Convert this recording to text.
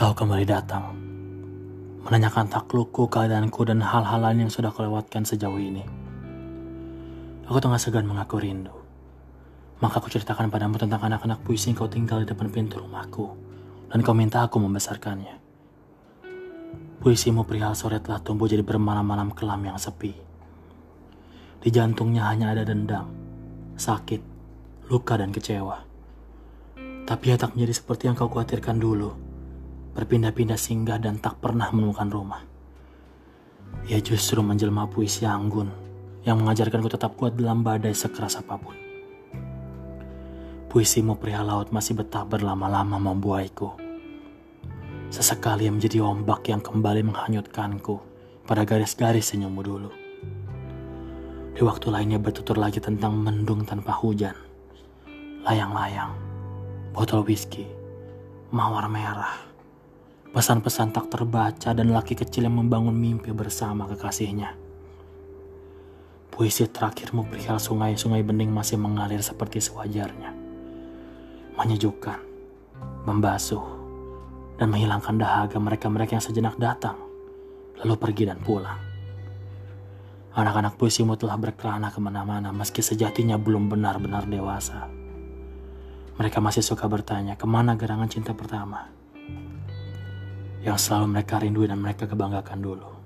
Kau kembali datang, menanyakan taklukku, keadaanku, dan hal-hal lain yang sudah kau lewatkan sejauh ini. Aku tengah segan mengaku rindu. Maka aku ceritakan padamu tentang anak-anak puisi yang kau tinggal di depan pintu rumahku, dan kau minta aku membesarkannya. Puisimu perihal sore telah tumbuh jadi bermalam-malam kelam yang sepi. Di jantungnya hanya ada dendam, sakit, luka, dan kecewa. Tapi ia tak menjadi seperti yang kau khawatirkan dulu. Berpindah-pindah singgah dan tak pernah menemukan rumah. Ia justru menjelma puisi anggun yang mengajarkanku tetap kuat dalam badai sekeras apa pun. Puisimu perihal laut masih betah berlama-lama membuaiku. Sesekali menjadi ombak yang kembali menghanyutkanku pada garis-garis senyummu dulu. Di waktu lainnya bertutur lagi tentang mendung tanpa hujan, layang-layang, botol whisky, mawar merah, pesan-pesan tak terbaca dan laki kecil yang membangun mimpi bersama kekasihnya. Puisi terakhirmu perihal sungai-sungai bening masih mengalir seperti sewajarnya. Menyejukkan, membasuh, dan menghilangkan dahaga mereka-mereka yang sejenak datang, lalu pergi dan pulang. Anak-anak puisimu telah berkelana ke mana-mana meski sejatinya belum benar-benar dewasa. Mereka masih suka bertanya ke mana gerangan cinta pertama yang selalu mereka rindu dan mereka kebanggakan dulu.